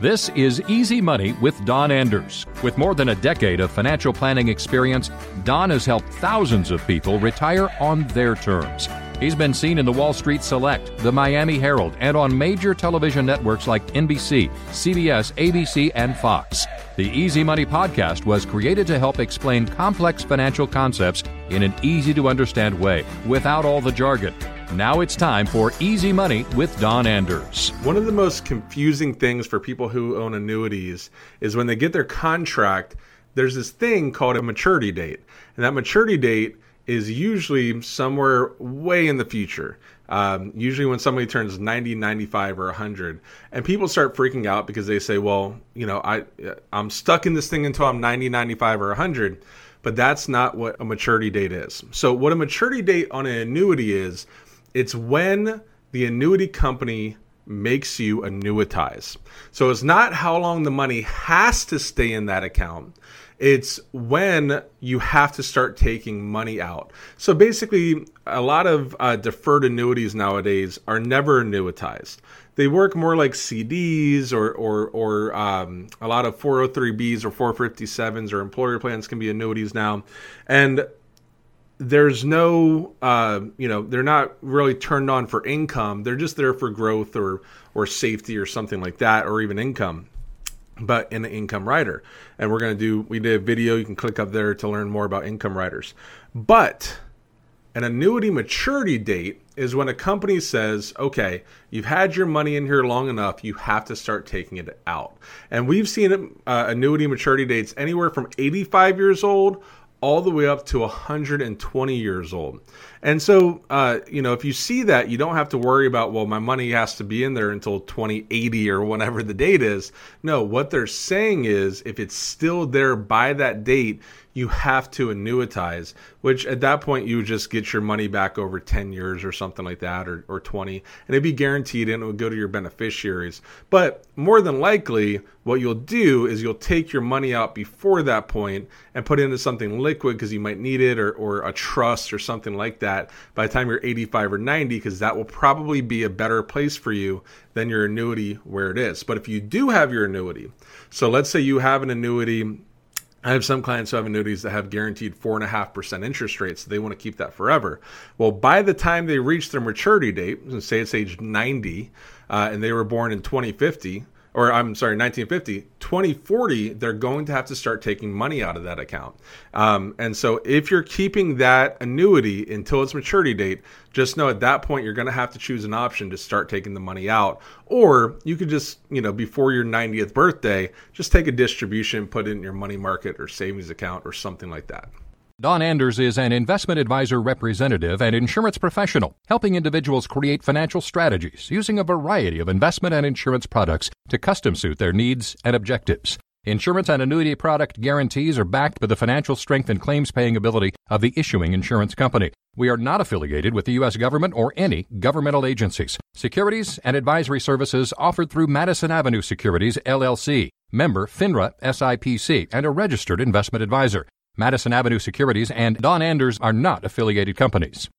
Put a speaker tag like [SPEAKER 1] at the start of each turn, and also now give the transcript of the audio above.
[SPEAKER 1] This is Easy Money with Don Anders. With more than a decade of financial planning experience, Don has helped thousands of people retire on their terms. He's been seen in the Wall Street Select, the Miami Herald, and on major television networks like NBC, CBS, ABC, and Fox. The Easy Money podcast was created to help explain complex financial concepts in an easy to understand way without all the jargon. Now it's time for Easy Money with Don Anders.
[SPEAKER 2] One of the most confusing things for people who own annuities is when they get their contract, there's this thing called a maturity date. And that maturity date is usually somewhere way in the future. Um, usually when somebody turns 90, 95, or 100. And people start freaking out because they say, well, you know, I, I'm stuck in this thing until I'm 90, 95, or 100. But that's not what a maturity date is. So, what a maturity date on an annuity is, it's when the annuity company makes you annuitize. So it's not how long the money has to stay in that account. It's when you have to start taking money out. So basically, a lot of uh, deferred annuities nowadays are never annuitized. They work more like CDs or or, or um, a lot of 403bs or 457s or employer plans can be annuities now, and there's no uh, you know they're not really turned on for income. They're just there for growth or or safety or something like that or even income but in the income rider. And we're going to do we did a video you can click up there to learn more about income riders. But an annuity maturity date is when a company says okay you've had your money in here long enough you have to start taking it out. And we've seen uh, annuity maturity dates anywhere from 85 years old all the way up to 120 years old. And so, uh, you know, if you see that, you don't have to worry about, well, my money has to be in there until 2080 or whenever the date is. No, what they're saying is if it's still there by that date, you have to annuitize, which at that point you just get your money back over 10 years or something like that, or, or 20, and it'd be guaranteed and it would go to your beneficiaries. But more than likely, what you'll do is you'll take your money out before that point and put it into something liquid because you might need it, or, or a trust or something like that by the time you're 85 or 90 because that will probably be a better place for you than your annuity where it is. But if you do have your annuity, so let's say you have an annuity I have some clients who have annuities that have guaranteed four and a half percent interest rates. So they want to keep that forever. Well, by the time they reach their maturity date, say it's age 90, uh, and they were born in 2050, or I'm sorry, 1950, 2040, they're going to have to start taking money out of that account. Um, and so if you're keeping that annuity until its maturity date, just know at that point you're going to have to choose an option to start taking the money out. Or you could just, you know, before your 90th birthday, just take a distribution, put it in your money market or savings account or something like that.
[SPEAKER 1] Don Anders is an investment advisor representative and insurance professional, helping individuals create financial strategies using a variety of investment and insurance products to custom suit their needs and objectives. Insurance and annuity product guarantees are backed by the financial strength and claims paying ability of the issuing insurance company. We are not affiliated with the U.S. government or any governmental agencies. Securities and advisory services offered through Madison Avenue Securities, LLC, member FINRA SIPC, and a registered investment advisor. Madison Avenue Securities and Don Anders are not affiliated companies.